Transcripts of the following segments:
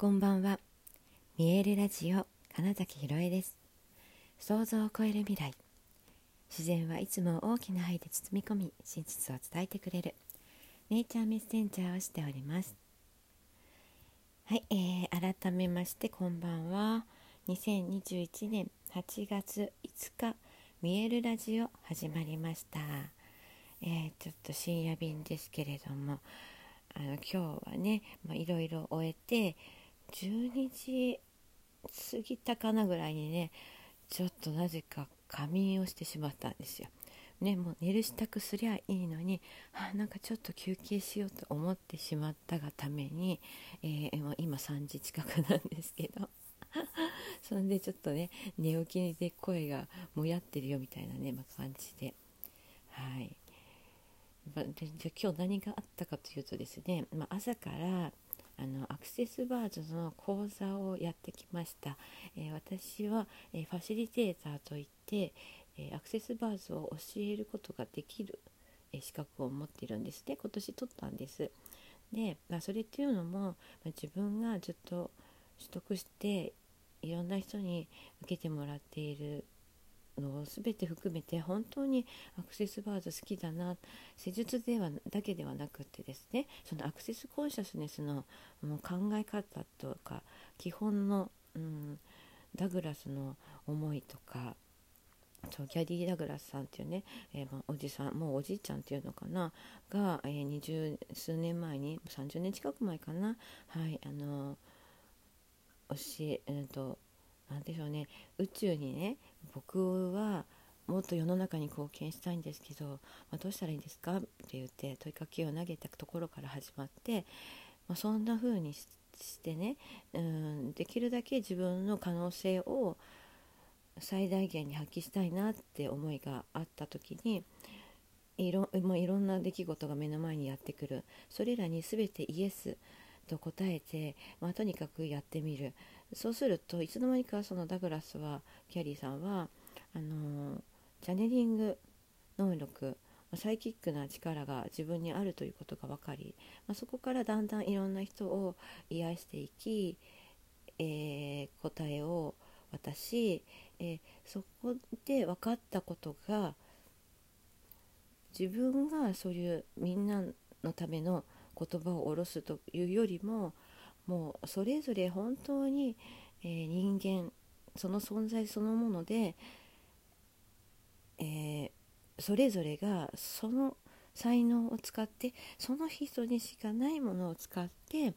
こんばんは。見えるラジオ金崎ひろえです。想像を超える未来。自然はいつも大きな愛で包み込み真実を伝えてくれる。ネイチャーメッセンジャーをしております。はい、えー、改めましてこんばんは。2021年8月5日見えるラジオ始まりました、えー、ちょっと深夜便ですけれどもあの今日はねいろいろ終えて12時過ぎたかなぐらいにねちょっとなぜか仮眠をしてしまったんですよ。ね、もう寝る支度すりゃいいのにあなんかちょっと休憩しようと思ってしまったがために、えー、今3時近くなんですけど そんでちょっとね寝起きで声がもやってるよみたいなね、まあ、感じではい。でじゃ今日何があったかというとですね、まあ、朝からあのアクセスバーズの講座をやってきました、えー、私は、えー、ファシリテーターといって、えー、アクセスバーズを教えることができる、え資格を持っているんです。ね今年取ったんです。で、まあ、それっていうのも、まあ、自分がずっと取得していろんな人に受けてもらっているの全て含めて本当にアクセスバーズ好きだな施術ではだけではなくてですねそのアクセスコンシャスネスのもう考え方とか基本の、うん、ダグラスの思いとかそうギャリー・ダグラスさんっていうね、えー、まあ、おじさんもうおじいちゃんっていうのかなが、えー、20数年前に30年近く前かなはいあの教ええーと何でしょうね。宇宙にね僕はもっと世の中に貢献したいんですけど、まあ、どうしたらいいんですか？って言って問いかけを投げたところから始まって、まあ、そんな風にしてねうんできるだけ自分の可能性を最大限に発揮したいなって思いがあった時にいろ,、まあ、いろんな出来事が目の前にやってくる。それらに全てイエス。と答えて、まあ、とにかくやってみる。そうするといつの間にかそのダグラスはキャリーさんはあのチャネリング能力サイキックな力が自分にあるということが分かり、まあ、そこからだんだんいろんな人を癒していき、えー、答えを渡し、えー、そこで分かったことが自分がそういうみんなのための言葉を下ろすというよりももうそれぞれ本当に、えー、人間その存在そのもので、えー、それぞれがその才能を使ってその人にしかないものを使って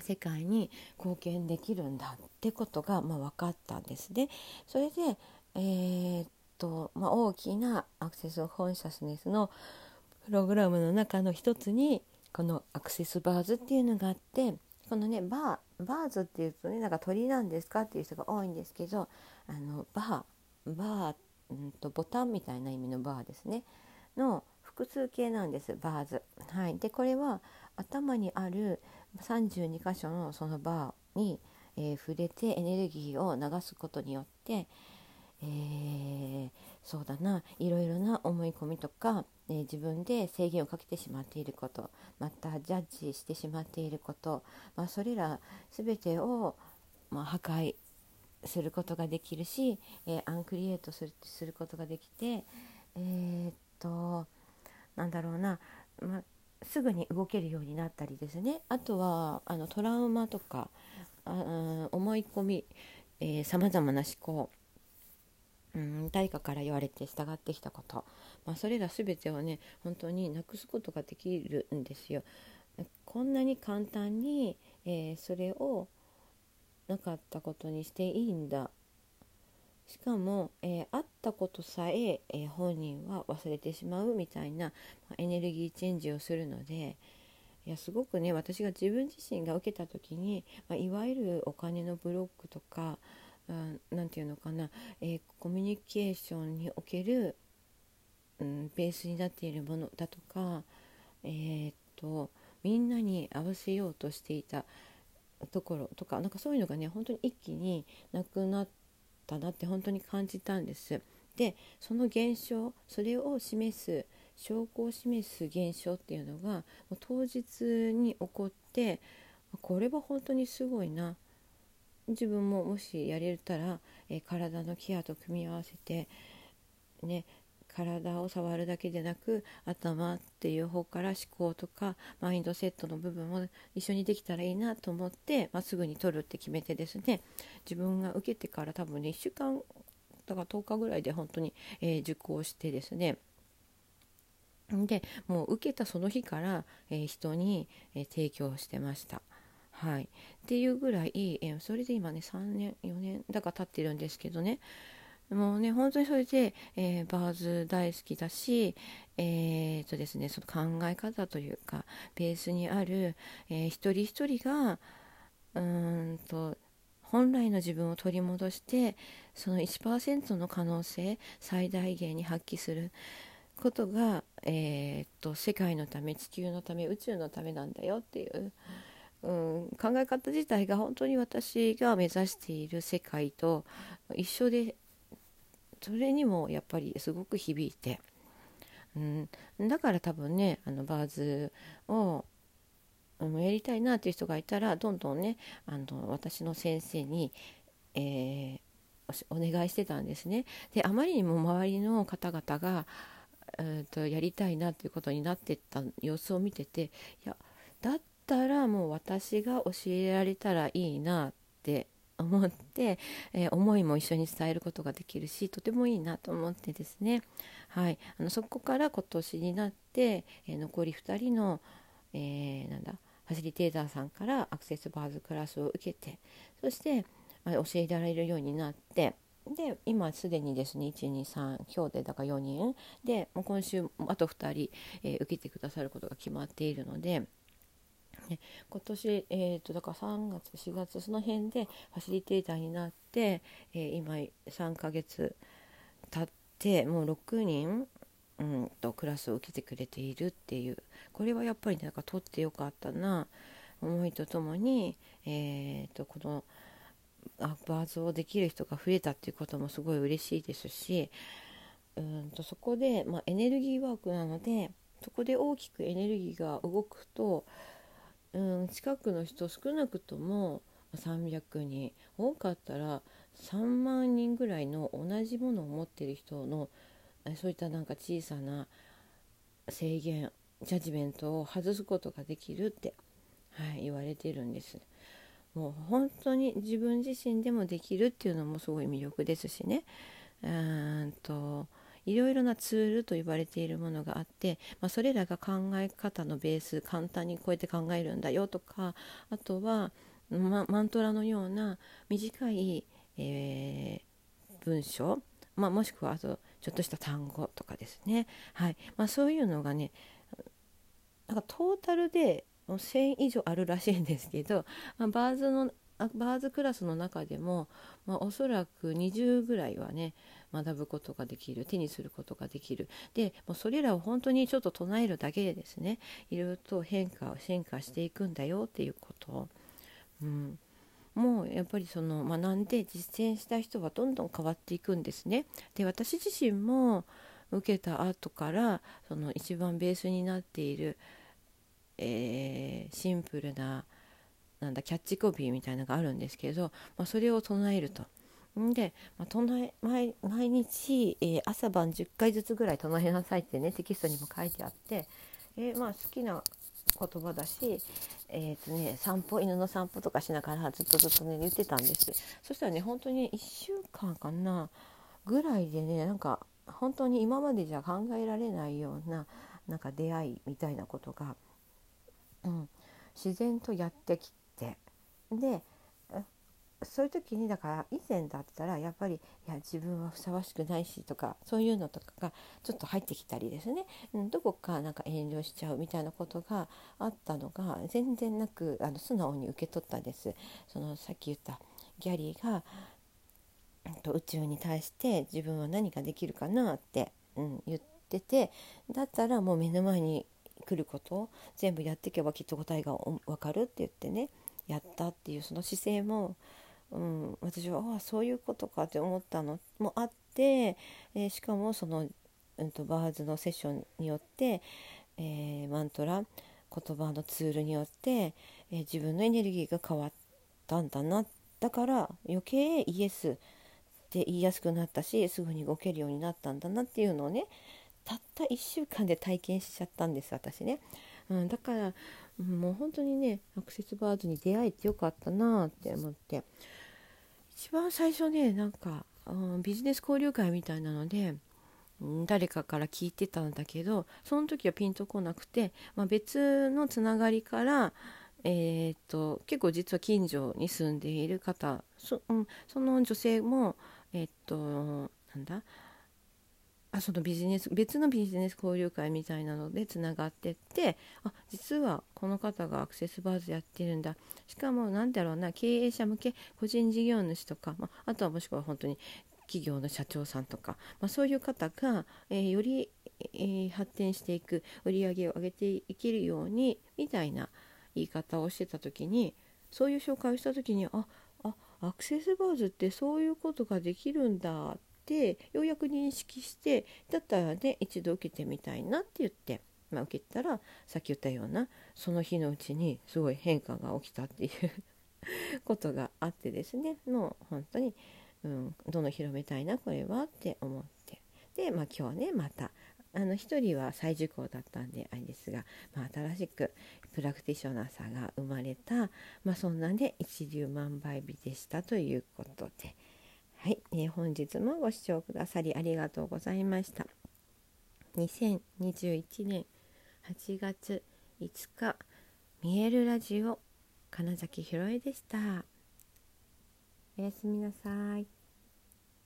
世界に貢献できるんだってことが、まあ、分かったんですね。それで、えー、っとまあ、大きなアクセスコンシャスネスのプログラムの中の一つにこのアクセスバーズっていうのがあってこのねバーバーズっていうとねなんか鳥なんですかっていう人が多いんですけどあのバーバー、んとボタンみたいな意味のバーですねの複数形なんですバーズ。はい、でこれは頭にある32箇所のそのバーに、えー、触れてエネルギーを流すことによって、えー、そうだな。いろいろな思い込みとか、えー、自分で制限をかけてしまっていることまたジャッジしてしまっていること、まあ、それら全てを、まあ、破壊することができるし、えー、アンクリエイトするすることができてえー、っとなんだろうな、まあ、すぐに動けるようになったりですね。あとはあのトラウマとかあ思い込みさまざまな思考うん、誰かから言われて従ってきたこと、まあ、それら全てをね本当になくすことができるんですよ。こんなに簡単に、えー、それをなかったことにしていいんだしかも、えー、あったことさええー、本人は忘れてしまうみたいな、エネルギーチェンジをするのでいやすごくね私が自分自身が受けた時に、まあ、いわゆるお金のブロックとか何て言うのかな、えー、コミュニケーションにおける、うん、ベースになっているものだとか、えー、っとみんなに合わせようとしていたところとかなんかそういうのがね本当に一気になくなったなって本当に感じたんです。でその現象それを示す証拠を示す現象っていうのがもう当日に起こってこれは本当にすごいな自分ももしやれたら、え体のケアと組み合わせてね体を触るだけでなく頭っていう方から思考とかマインドセットの部分を一緒にできたらいいなと思って、まあ、すぐに取るって決めてですね自分が受けてから多分ね1週間だか10日ぐらいで本当に、えー、受講してですねでもう受けたその日から、えー、人に、えー、提供してました。はい、っていうぐらい、それで今ね3年4年だから経ってるんですけどねもうね本当にそれで、えー、バーズ大好きだし、えーとですね、その考え方というかベースにある、えー、一人一人がうんと本来の自分を取り戻してその1%の可能性最大限に発揮することが、えーと、世界のため地球のため宇宙のためなんだよっていう。うん、考え方自体が本当に私が目指している世界と一緒でそれにもやっぱりすごく響いて、うん、だから多分ねあのバーズをやりたいなっていう人がいたらどんどんねあの私の先生に、えー、お願いしてたんですね。であまりにも周りの方々が、えーと、やりたいなっていうことになってった様子を見てていやだったらもう私が教えられたらいいなって思って、えー、思いも一緒に伝えることができるしとてもいいなと思ってですね、はい、あのそこから今年になって、えー、残り2人の、えー、なんだファシリテーターさんからアクセスバーズクラスを受けてそして、教えられるようになってで今すでにですね123今日でだから4人でも今週あと2人、えー、受けてくださることが決まっているので。今年、えーと、だから3月4月その辺でファシリテーターになって、えー、今3ヶ月経ってもう6人、うん、とクラスを受けてくれているっていう。これはやっぱりなんか取ってよかったな思いとともに、えーと、このバーズをできる人が増えたっていうこともすごい嬉しいですしうんとそこで、まあ、エネルギーワークなのでそこで大きくエネルギーが動くとうん、近くの人少なくとも300人多かったら3万人ぐらいの同じものを持ってる人のそういったなんか小さな制限ジャッジメントを外すことができるって、はい、言われてるんです。もう本当に自分自身でもできるっていうのもすごい魅力ですしね。うんといろいろなツールと言われているものがあって、まあ、それらが考え方のベース簡単にこうやって考えるんだよとかあとは、ま、マントラのような短い、えー、文章、まあ、もしくはあとちょっとした単語とかですね、はい。まあ、そういうのがねなんかトータルで1000以上あるらしいんですけど、まあ、バーズのバーズクラスの中でも、まあ、おそらく20ぐらいはね学ぶことができる手にすることができるでもうそれらを本当にちょっと唱えるだけでですねいろいろと変化を進化していくんだよっていうこと、うん、もうやっぱりその学んで実践した人はどんどん変わっていくんですね。で私自身も受けた後からその一番ベースになっている、えー、シンプルななんだキャッチコピーみたいなのがあるんですけど、まあ、それを唱えると。で、まあ、唱え毎毎日、えー、朝晩10回ずつぐらい唱えなさいってねテキストにも書いてあって、えー、まあ、好きな言葉だし、えーとね、散歩犬の散歩とかしながらずっとずっとね言ってたんです。そしたらね本当に1週間かなぐらいでねなんか本当に今までじゃ考えられないようななんか出会いみたいなことが、うん、自然とやってきてでそういう時にだから以前だったらやっぱりいや自分はふさわしくないしとかそういうのとかがちょっと入ってきたりですね、うん、どこかなんか遠慮しちゃうみたいなことがあったのが全然なくあの素直に受け取ったんです。そのさっき言ったギャリーが、えっと、宇宙に対して自分は何ができるかなって、うん、言っててだったらもう目の前に来ることを全部やっていけばきっと答えが分かるって言ってねやったっていうその姿勢もうん、私はああそういうことかって思ったのもあって、えー、しかもその、うんと、バーズのセッションによって、えー、マントラ言葉のツールによって、えー、自分のエネルギーが変わったんだな。だから余計イエスって言いやすくなったしすぐに動けるようになったんだなっていうのをねたった1週間で体験しちゃったんです私ね、うん、だからもう本当にねアクセスバーズに出会えてよかったなって思って。一番最初ねなんか、うん、ビジネス交流会みたいなので誰かから聞いてたんだけどその時はピンとこなくて、まあ、別のつながりから、えー、っと結構実は近所に住んでいる方そ,、うん、その女性もえー、っとなんだ？あそのビジネス別のビジネス交流会みたいなのでつながってってあ実はこの方がアクセスバーズやってるんだ。しかも何だろうな経営者向け個人事業主とか、まあ、あとはもしくは本当に企業の社長さんとか、まあ、そういう方が、えー、より、えー、発展していく売り上げを上げていけるようにみたいな言い方をしてた時にそういう紹介をした時にああアクセスバーズってそういうことができるんだってようやく認識してだったらね一度受けてみたいなって言って、まあ、受けたらさっき言ったようなその日のうちにすごい変化が起きたっていう ことがあってですね。もう本当にうん、どの広めたいなこれはって思って。で、まあ、今日ねまたあの1人は再受講だったんであれですが、まあ、新しくプラクティショナーさんが生まれた、まあ、そんなね一粒万倍日でしたということで、はいえー、本日もご視聴くださりありがとうございました。2021年8月5日見えるラジオ金崎ひろえでした。おやすみなさい。